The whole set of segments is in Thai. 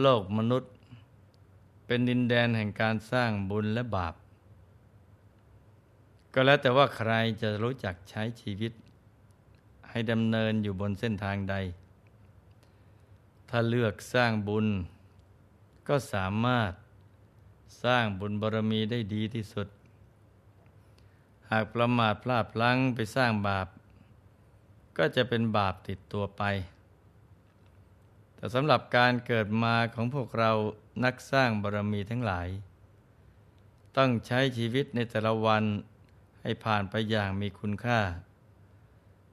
โลกมนุษย์ เป็นดินแดนแห่งการสร้างบุญและบาป ก็แล้วแต่ว่าใครจะรู้จักใช้ชีวิต ให้ดำเนินอยู่บนเส้นทางใด ถ้าเลือกสร้างบุญ ก็สามารถสร้างบุญบารมีได้ดีที่สุด หากประมาทพลาดพลั้งไปสร้างบาป ก็จะเป็นบาปติดตัวไป แต่สำหรับการเกิดมาของพวกเรานักสร้างบารมีทั้งหลาย ต้องใช้ชีวิตในแต่ละวันให้ผ่านไปอย่างมีคุณค่า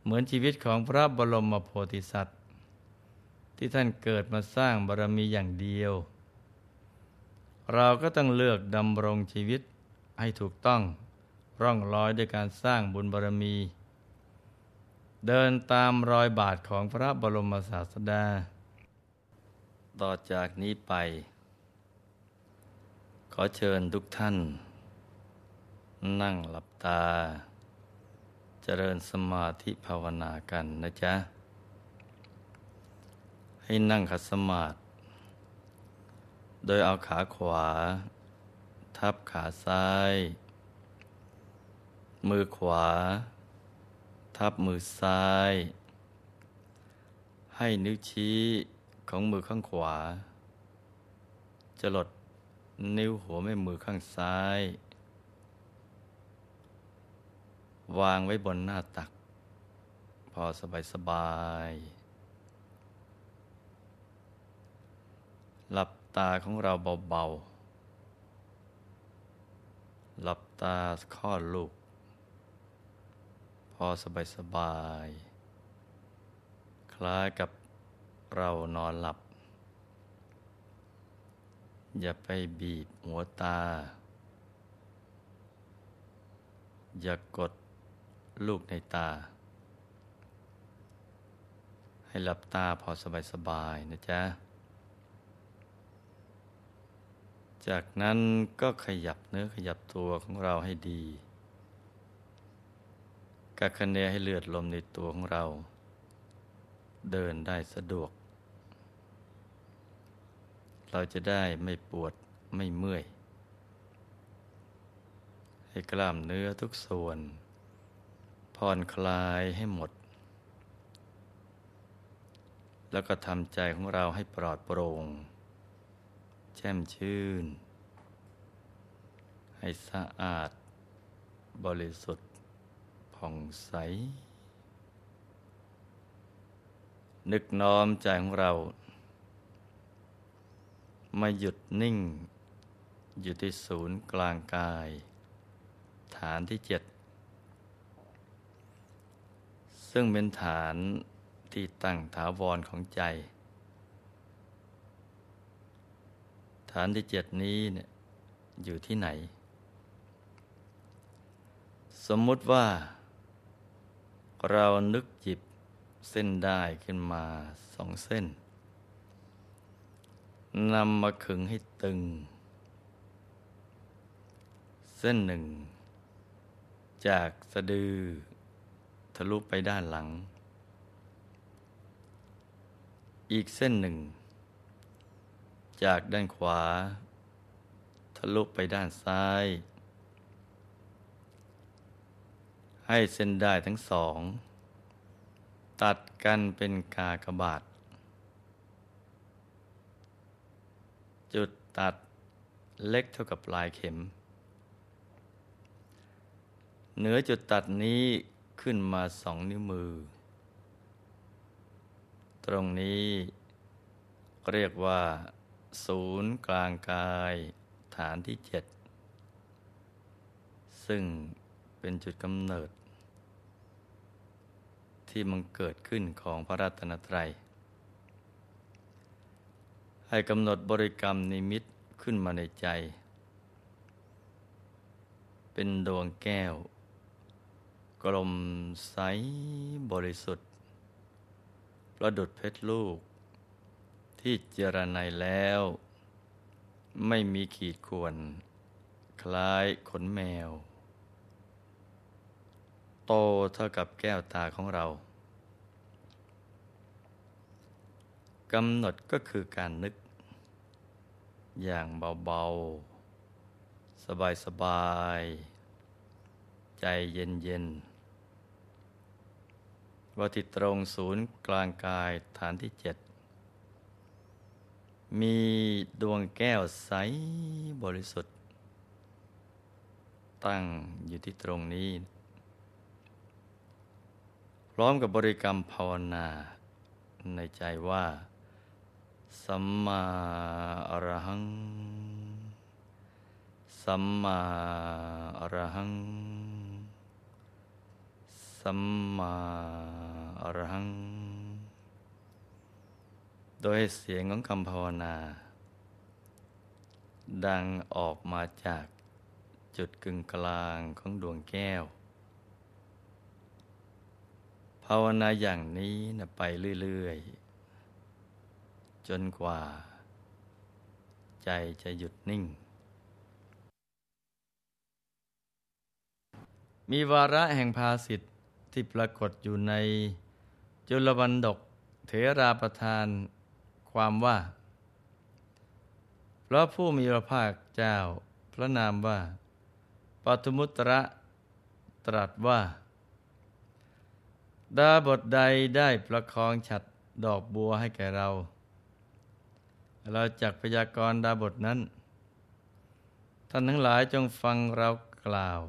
เหมือนชีวิตของพระบรมโพธิสัตว์ ที่ท่านเกิดมาสร้างบารมีอย่างเดียว เราก็ต้องเลือกดำรงชีวิตให้ถูกต้องร่องรอยด้วยการสร้างบุญบารมี เดินตามรอยบาทของพระบรมศาสดา ต่อจากนี้ไป ขอเชิญทุกท่าน นั่งหลับตา เจริญสมาธิภาวนากันนะจ๊ะ ให้นั่งขัดสมาธิโดยเอาขาขวา ทับขาซ้าย มือขวา ทับมือซ้าย ให้นิ้วชี้ ของมือข้างขวา จะหลดนิ้วหัวแม่มือข้างซ้าย วางไว้บนหน้าตัก พอสบายสบาย หลับตาของเราเบาๆ หลับตาข้อลูก พอสบายๆคล้ายกับ เรานอนหลับ อย่าไปบีบหัวตา อย่ากดลูกในตา ให้หลับตาพอสบาย ๆ นะจ๊ะ จากนั้นก็ขยับเนื้อขยับตัวของเราให้ดีกักคะเนให้เลือดลมในตัวของเรา เดินได้สะดวก เราจะได้ไม่ปวดไม่เมื่อย ให้กล้ามเนื้อทุกส่วนผ่อนคลายให้หมด แล้วก็ทำใจของเราให้ปลอดโปร่ง แช่มชื่น ให้สะอาด บริสุทธิ์ผ่องใส นึกน้อมใจของเรา มาหยุดนิ่ง อยู่ที่ศูนย์กลางกาย ฐานที่เจ็ดซึ่งเป็นฐานที่ตั้งถาวรของใจ ฐานที่เจ็ดนี้เนี่ยอยู่ที่ไหน สมมุติว่า เรานึกจิบเส้นได้ขึ้นมาสองเส้น นำมาขึงให้ตึง เส้นหนึ่ง จากสะดือ ทะลุไปด้านหลัง อีกเส้นหนึ่ง จากด้านขวา ทะลุไปด้านซ้าย ให้เส้นได้ทั้งสอง ตัดกันเป็นกากบาท จุด ตัดเล็กเท่ากับปลายเข็ม เหนือจุดตัดนี้ขึ้นมาสองนิ้วมือ ตรงนี้เรียกว่า ศูนย์กลางกายฐานที่เจ็ดซึ่งเป็นจุดกำเนิด ที่มันเกิดขึ้นของพระรัตนตรัย ให้กำหนดบริกรรมนิมิตขึ้นมาในใจ เป็นดวงแก้ว กลมใสบริสุทธิ์ ประดุดเพชรลูก ที่เจรไนแล้ว ไม่มีขีดข่วน คล้ายขนแมว โตเท่ากับแก้วตาของเรา กำหนดก็คือการนึก อย่างเบา ๆ สบาย ๆ ใจเย็น ๆ ว่าที่ตรงศูนย์กลางกายฐานที่เจ็ด มีดวงแก้วใสบริสุทธิ์ ตั้งอยู่ที่ตรงนี้ พร้อมกับบริกรรมภาวนาในใจว่า สัมมาอรหัง สัมมาอรหัง สัมมาอรหัง โดยเสียงของคำภาวนา ดังออกมาจากจุดกึ่งกลางของดวงแก้ว ภาวนาอย่างนี้นะไปเรื่อย ๆ จนกว่า ใจจะหยุดนิ่ง มีวาระแห่งภาสิทธิ์ที่ปรากฏอยู่ในจุลบันดกเถราประทานความว่า เพราะผู้มีพระภาคเจ้าพระนามว่าปัตุมุตระตรัสว่า ดาบทใดได้ประคองฉัดดอกบัวให้แก่เรา เราจักพยากรณ์ดาบทนั้น ท่านทั้งหลายจงฟังเรากล่าว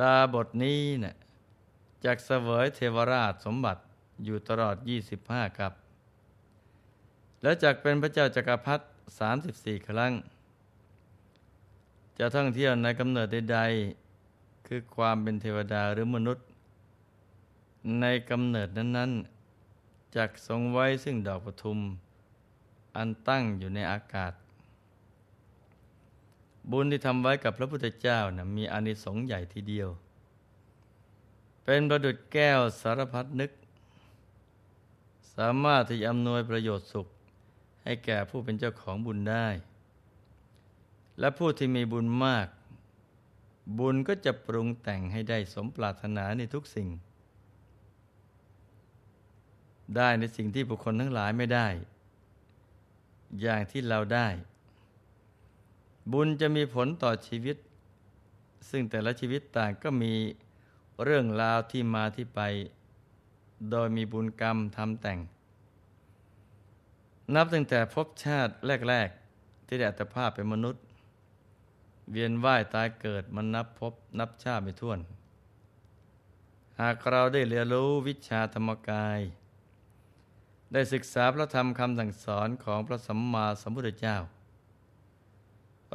ดาบทนี้เนะ่ยจากเสวยเทวราชสมบัติอยู่ตลอด 25 กับ แล้วจากเป็นพระเจ้าจากักรพรรดิ34 ครั้ง จะท่องเที่ยวในกำเนิดใดๆ คือความเป็นเทวดาหรือมนุษย์ ในกำเนิดนั้น ๆจากทรงไว้ซึ่งดอกปทุม อันตั้งอยู่ในอากาศ บุญที่ทำไว้กับพระพุทธเจ้านะมีอานิสงส์ใหญ่ทีเดียว เป็นประดุจแก้วสารพัดนึก สามารถที่อำนวยประโยชน์สุข ให้แก่ผู้เป็นเจ้าของบุญได้ และผู้ที่มีบุญมาก บุญก็จะปรุงแต่งให้ได้สมปรารถนาในทุกสิ่งได้ในสิ่งที่บุคคลทั้งหลายไม่ได้ อย่างที่เราได้ บุญจะมีผลต่อชีวิต ซึ่งแต่ละชีวิตต่างก็มีเรื่องราวที่มาที่ไป โดยมีบุญกรรมทำแต่ง นับตั้งแต่พบชาติแรก ๆ ที่ได้อัตภาพเป็นมนุษย์ เวียนว่ายตายเกิดมันนับพบนับชาติไม่ถ้วน หากเราได้เรียนรู้วิชาธรรมกาย ได้ศึกษาพระธรรมคำสั่งสอนของพระสัมมาสัมพุทธเจ้า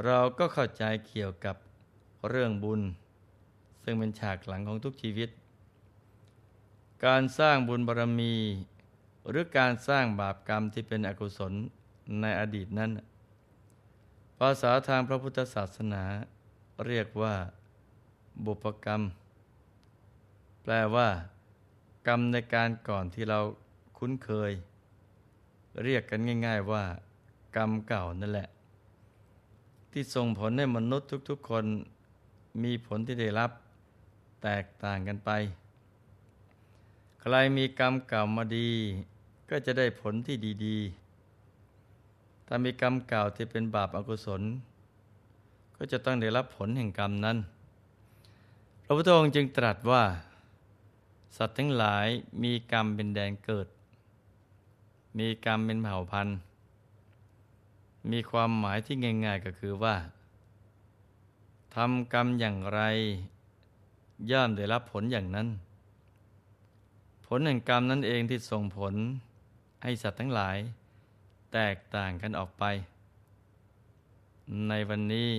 เราก็เข้าใจเกี่ยวกับเรื่องบุญ ซึ่งเป็นฉากหลังของทุกชีวิต การสร้างบุญบารรมี หรือการสร้างบาปกรรมที่เป็นอกุศลในอดีตนั้น ภาษาทางพระพุทธศาสนาเรียกว่า บุพกรรม แปลว่า กรรมในการก่อนที่เรา คุ้นเคย เรียกกันง่าย ๆว่า กรรมเก่านั่นแหละ ที่ส่งผลให้มนุษย์ทุกๆคนมีผลที่ได้รับ แตกต่างกันไป ใครมีกรรมเก่ามาดี ก็จะได้ผลที่ดีๆ ถ้ามีกรรมเก่าที่เป็นบาปอากุศล ก็จะต้องได้รับผลแห่งกรรมนั้น พระพุทธองค์จึงตรัสว่า สัตว์ทั้งหลายมีกรรมเป็นแดนเกิด มีกรรมเป็นเผ่าพันธุ์ มีความหมายที่ง่าย ๆก็คือว่าทำกรรมอย่างไร ย่อมได้รับผลอย่างนั้น ผลแห่งกรรมนั้นเองที่ส่งผลให้สัตว์ทั้งหลาย แตกต่างกันออกไป ในวันนี้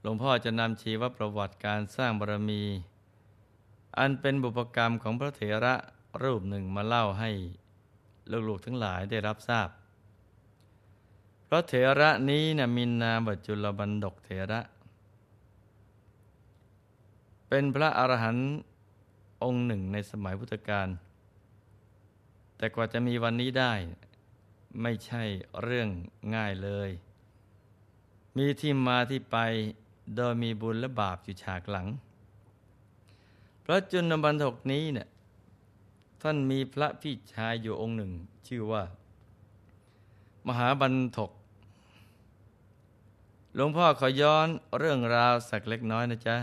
หลวงพ่อจะนำชีวประวัติการสร้างบารมี อันเป็นบุพกรรมของพระเถระรูปหนึ่งมาเล่าให้ ลูกๆทั้งหลายได้รับทราบเพราะเถระนี้นะมีนามบจุลบันดกเถระ เป็นพระอรหันต์องค์หนึ่งในสมัยพุทธกาลแต่กว่าจะมีวันนี้ได้ ไม่ใช่เรื่องง่ายเลย มีที่มาที่ไปโดยมีบุญและบาปอยู่ฉากหลัง พระจุลบันทกนี้เนี่ย ท่านมีพระพี่ชายอยู่องค์หนึ่ง ชื่อว่า มหาบันทกหลวงพ่อขอย้อนเรื่องราวสักเล็กน้อยนะจ๊ะ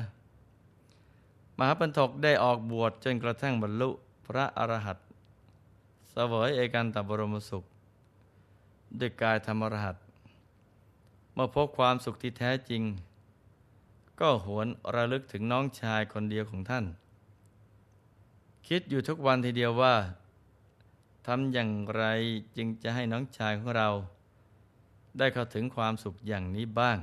มหาบันทกได้ออกบวชจนกระทั่งบรรลุพระอรหัต์เสวยเอกันตบรมสุข ด้วยกายธรรมรหัสเมื่อพบความสุขที่แท้จริง ก็หวนระลึกถึงน้องชายคนเดียวของท่าน คิดอยู่ทุกวันทีเดียวว่าทำอย่างไรจึงจะให้น้องชายของเรา ได้เข้าถึงความสุขอย่างนี้บ้าง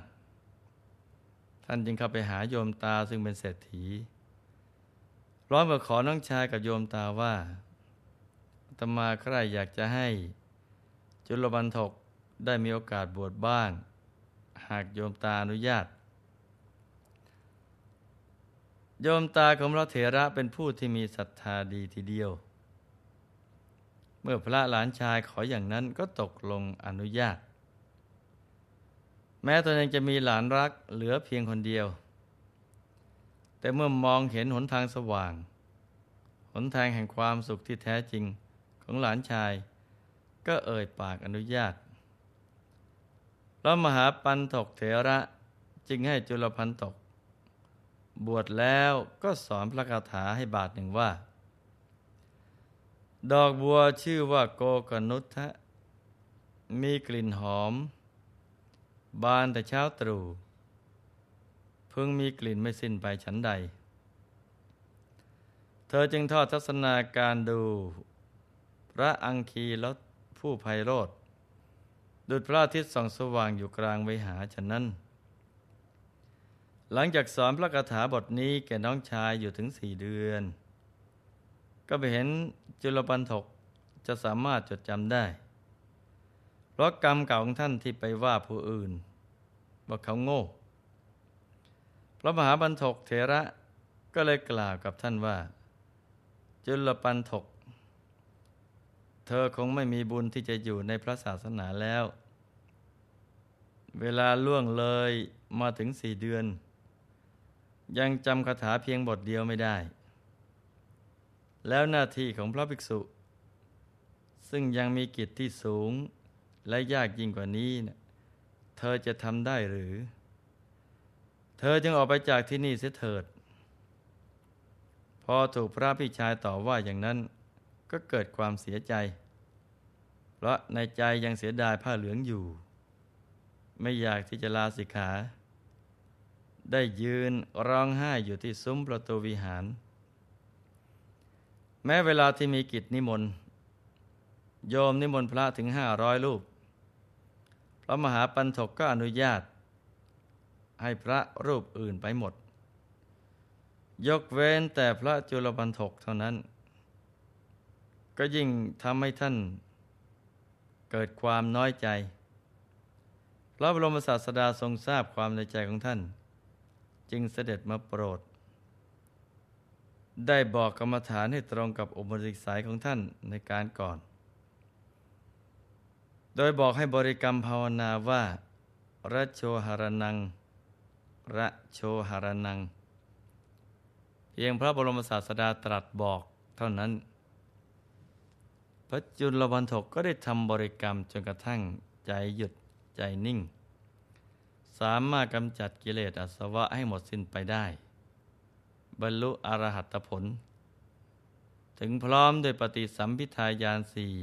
ท่านจึงเข้าไปหาโยมตาซึ่งเป็นเศรษฐีร้อนมาขอน้องชายกับโยมตาว่าตมาใครอยากจะให้ จุลบันทกได้มีโอกาสบวชบ้าง หากโยมตาอนุญาต โยมตาของพระเถระเป็นผู้ที่มีศรัทธาดีทีเดียว เมื่อพระหลานชายขออย่างนั้นก็ตกลงอนุญาต แม้ตนเองจะมีหลานรักเหลือเพียงคนเดียว แต่เมื่อมองเห็นหนทางสว่าง หนทางแห่งความสุขที่แท้จริงของหลานชาย ก็เอ่ยปากอนุญาตพระมหาปันถกเถระจึงให้จุลพันตก บวชแล้วก็สอนพระคาถาให้บาทหนึ่งว่า ดอกบัวชื่อว่าโกกนุทะมีกลิ่นหอม บานแต่เช้าตรู่เพิ่งมีกลิ่นไม่สิ้นไปฉันใด เธอจึงทอดทัศนาการดู พระอังคีลดผู้ไพโรธดุจพระอาทิตย์ส่องสว่างอยู่กลางวิหารฉะนั้น หลังจากสอนพระคาถาบทนี้แก่น้องชายอยู่ถึงสี่เดือน ก็ไปเห็นจุลปันถกจะสามารถจดจำได้ เพราะกรรมเก่าของท่านที่ไปว่าผู้อื่นว่าเขาโง่ พระมหาบันทกเถระก็เลยกล่าวกับท่านว่า จุลปันถก เธอคงไม่มีบุญที่จะอยู่ในพระศาสนาแล้ว เวลาล่วงเลยมาถึงสี่เดือน ยังจำคาถาเพียงบทเดียวไม่ได้ แล้วหน้าที่ของพระภิกษุ ซึ่งยังมีกิจที่สูงและยากยิ่งกว่านี้นะเธอจะทำได้หรือ เธอจึงออกไปจากที่นี่เสียเถิด พอถูกพระพี่ชายต่อว่าอย่างนั้นก็เกิดความเสียใจ เพราะในใจยังเสียดายผ้าเหลืองอยู่ ไม่อยากที่จะลาสิกขา ได้ยืนร้องไห้อยู่ที่ซุ้มประตูวิหาร แม้เวลาที่มีกิจนิมนต์ โยมนิมนต์พระถึงห้าร้อยรูป พระมหาปันถกก็อนุญาต ให้พระรูปอื่นไปหมด ยกเว้นแต่พระจุลปันถกเท่านั้น ก็ยิ่งทำให้ท่านเกิดความน้อยใจ พระบรมศาสดาทรงทราบความในใจของท่าน จึงเสด็จมาโปรด ได้บอกกรรมฐานให้ตรงกับอุปนิสัยของท่านในการก่อน โดยบอกให้บริกรรมภาวนาว่าระโชหรนังระโชหรนัง เพียงพระบรมศาสดาตรัสบอกเท่านั้น พระจุลวันถกก็ได้ทำบริกรรมจนกระทั่งใจหยุดใจนิ่ง สามารถกำจัดกิเลสอาสวะให้หมดสิ้นไปได้ บรรลุอรหัตผล ถึงพร้อมโดยปฏิสัมพิทายานสี่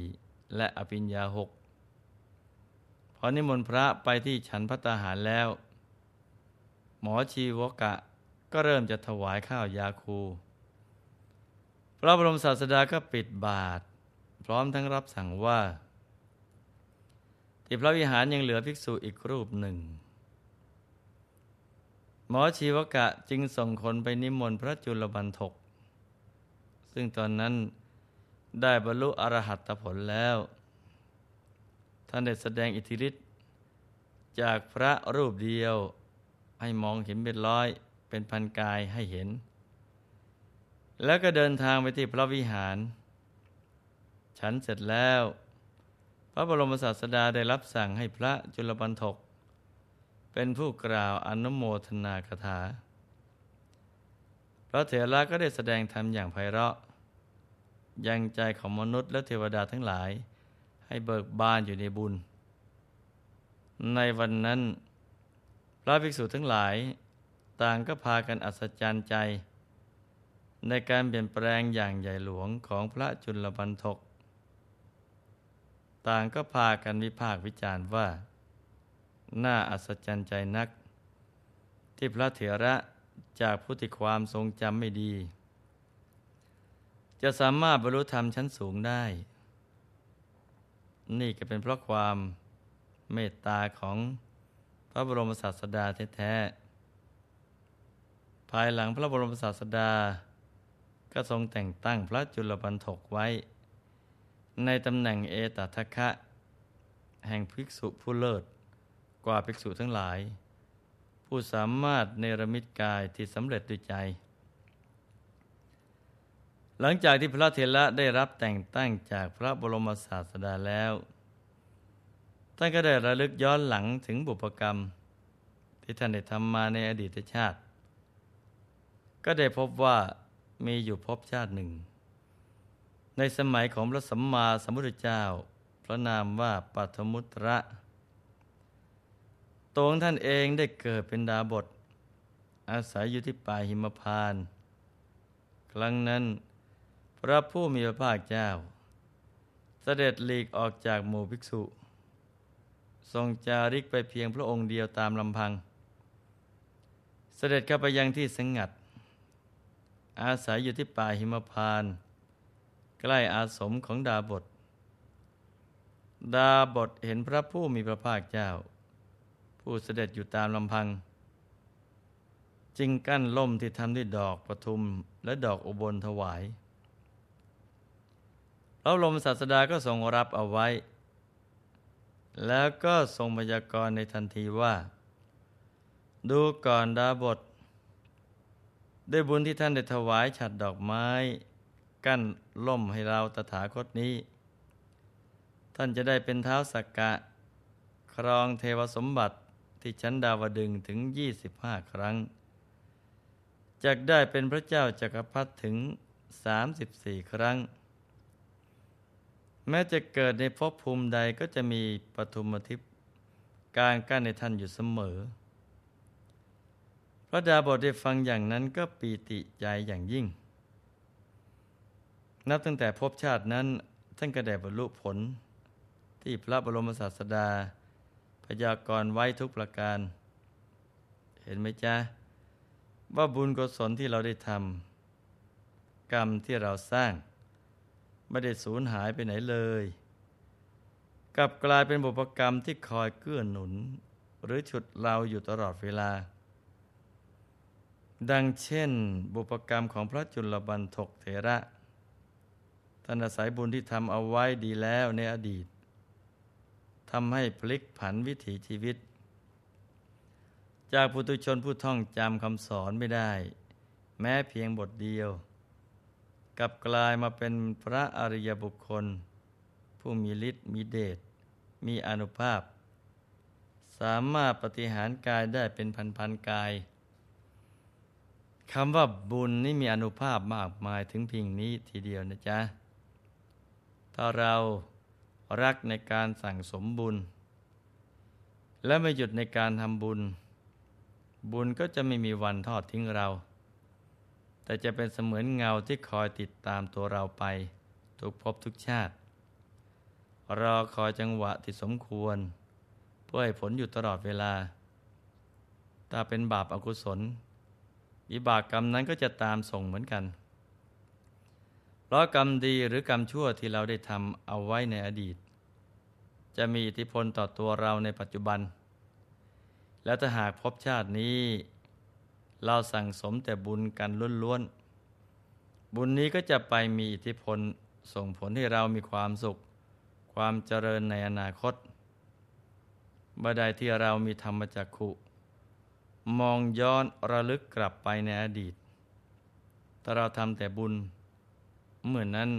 และอภิญญาหกพอนิมนต์พระไปที่ฉันพัตาหารแล้ว หมอชีวกะก็เริ่มจะถวายข้าวยาคู พระบรมศาสดาก็ปิดบาท พร้อมทั้งรับสั่งว่า ที่พระวิหารยังเหลือภิกษุอีกรูปหนึ่ง หมอชีวกะจึงส่งคนไปนิมนต์พระจุลบันทก ซึ่งตอนนั้นได้บรรลุอรหัตผลแล้ว ท่านได้แสดงอิทธิฤทธิ์จากพระรูปเดียวให้มองเห็นเป็นร้อยเป็นพันกายให้เห็น แล้วก็เดินทางไปที่พระวิหาร ฉันเสร็จแล้ว พระบรมศาสดาได้รับสั่งให้พระจุลปันทก เป็นผู้กล่าวอนุโมทนาคาถา พระเถระก็ได้แสดงธรรมอย่างไพเราะ ยังใจของมนุษย์และเทวดาทั้งหลาย ให้เบิกบานอยู่ในบุญ ในวันนั้น พระภิกษุทั้งหลายต่างก็พากันอัศจรรย์ใจ ในการเปลี่ยนแปลงอย่างใหญ่หลวงของพระจุลปันทก ต่างก็พากันวิพากษ์วิจารณ์ว่า น่าอัศจรรย์ใจนัก ที่พระเถระจากผู้ที่ความทรงจำไม่ดี จะสามารถบรรลุธรรมชั้นสูงได้ นี่ก็เป็นเพราะความเมตตาของพระบรมศาสดาแท้ๆ ภายหลังพระบรมศาสดา ก็ทรงแต่งตั้งพระจุลปันถกไว้ ในตำแหน่งเอตทัคคะ แห่งภิกษุผู้เลิศ กว่าภิกษุทั้งหลาย ผู้สามารถเนรมิตกายที่สำเร็จด้วยใจ หลังจากที่พระเถระได้รับแต่งตั้งจากพระบรมศาสดาแล้ว ท่านก็ได้ระลึกย้อนหลังถึงบุพกรรม ที่ท่านได้ทำมาในอดีตชาติ ก็ได้พบว่ามีอยู่พบชาติหนึ่ง ในสมัยของพระสัมมาสัมพุทธเจ้า พระนามว่าปัทมุตระ ตัวของท่านเองได้เกิดเป็นดาบท อาศัยอยู่ที่ป่าหิมพาน ครั้งนั้น พระผู้มีพระภาคเจ้า เสด็จหลีกออกจากหมู่ภิกษุ ทรงจาริกไปเพียงพระองค์เดียวตามลำพัง เสด็จเข้าไปยังที่สงัด อาศัยอยู่ที่ป่าหิมพาน ใกล้อาสมของดาบท ดาบทเห็นพระผู้มีพระภาคเจ้า ผู้เสด็จอยู่ตามลำพัง จึงกั้นล่มที่ทำด้วยดอกประทุมและดอกอุบลถวายพระลมศาสดาก็ทรงรับเอาไว้ แล้วก็ทรงพยากรณ์ในทันทีว่า ดูก่อนดาบท ด้วยบุญที่ท่านได้ถวายฉัดดอกไม้ กั้นล่มให้เราตถาคตนี้ ท่านจะได้เป็นเท้าสักกะ ครองเทวสมบัติ ที่ชั้นดาวดึงถึง 25 ครั้งจะได้เป็นพระเจ้าจักรพรรดิถึง 34 ครั้ง แม้จะเกิดในภพภูมิใดก็จะมีปฐุมทิพย์การกั้นในท่านอยู่เสมอ พระดาบทได้ฟังอย่างนั้นก็ปีติใจอย่างยิ่ง นับตั้งแต่พบชาตินั้นท่านก็ได้บรรลุผลที่พระบรมศาสดาพ ยากรณ์ไว้ทุกประการ เห็นไหมจ๊ะ ว่าบุญกุศลที่เราได้ทำกรรมที่เราสร้าง ไม่ได้สูญหายไปไหนเลย กลับกลายเป็นบุพกรรมที่คอยเกื้อหนุน หรือฉุดเราอยู่ตลอดเวลา ดังเช่น บุพกรรมของพระจุลบันทกเถระท่านอาศัยบุญที่ทำเอาไว้ดีแล้วในอดีต ทำให้พลิกผันวิถีชีวิต จากปุถุชนผู้ท่องจำคำสอนไม่ได้ แม้เพียงบทเดียว กลับกลายมาเป็นพระอริยบุคคล ผู้มีฤทธิ์มีเดชมีอนุภาพ สามารถปฏิหารกายได้เป็นพันๆกายคำว่าบุญนี่มีอนุภาพมากมายถึงเพียงนี้ทีเดียวนะจ๊ะ ถ้าเรา รักในการสั่งสมบุญ และไม่หยุดในการทำบุญ บุญก็จะไม่มีวันทอดทิ้งเรา แต่จะเป็นเสมือนเงาที่คอยติดตามตัวเราไป ทุกภพทุกชาติ รอคอยจังหวะที่สมควร เพื่อให้ผลอยู่ตลอดเวลา ถ้าเป็นบาปอากุศลวิบากกรรมนั้นก็จะตามส่งเหมือนกัน เพราะกรรมดีหรือกรรมชั่วที่เราได้ทำเอาไว้ในอดีต จะมีอิทธิพลต่อตัวเราในปัจจุบัน แล้วถ้าหากพบชาตินี้ เราสั่งสมแต่บุญกันล้วนๆ บุญนี้ก็จะไปมีอิทธิพลส่งผลให้เรามีความสุข ความเจริญในอนาคตบดายที่เรามีธรรมจักขุมองย้อนระลึกกลับไปในอดีต ถ้าเราทำแต่บุญ เมื่อนนั้น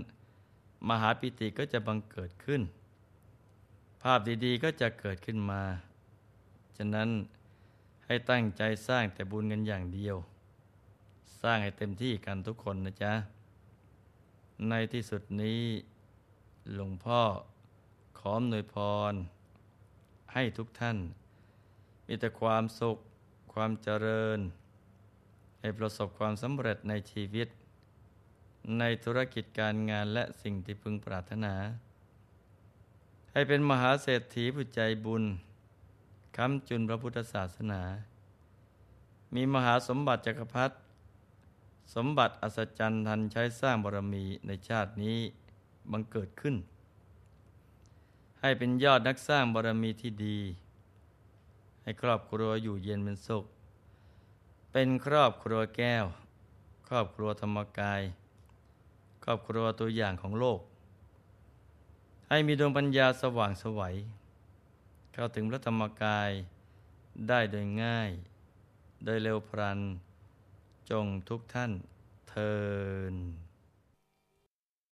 มหาปิติก็จะบังเกิดขึ้น ภาพดีๆก็จะเกิดขึ้นมา ฉะนั้นให้ตั้งใจสร้างแต่บุญกันอย่างเดียว สร้างให้เต็มที่กันทุกคนนะจ๊ะ ในที่สุดนี้หลวงพ่อขออำนวยพร ให้ทุกท่าน มีแต่ความสุข ความเจริญ ให้ประสบความสำเร็จในชีวิต ในธุรกิจการงานและสิ่งที่พึงปรารถนา ให้เป็นมหาเศรษฐีผู้ใจบุญค้ำจุนพระพุทธศาสนา มีมหาสมบัติจักรพรรดิสมบัติอัศจรรย์ทันใช้สร้างบารมีในชาตินี้บังเกิดขึ้น ให้เป็นยอดนักสร้างบารมีที่ดี ให้ครอบครัวอยู่เย็นเป็นสุข เป็นครอบครัวแก้ว ครอบครัวธรรมกาย ครอบครัวตัวอย่างของโลก ให้มีดวงปัญญาสว่างสวัย เข้าถึงพระธรรมกายได้โดยง่าย โดยเร็วพรัน จงทุกท่านเทิน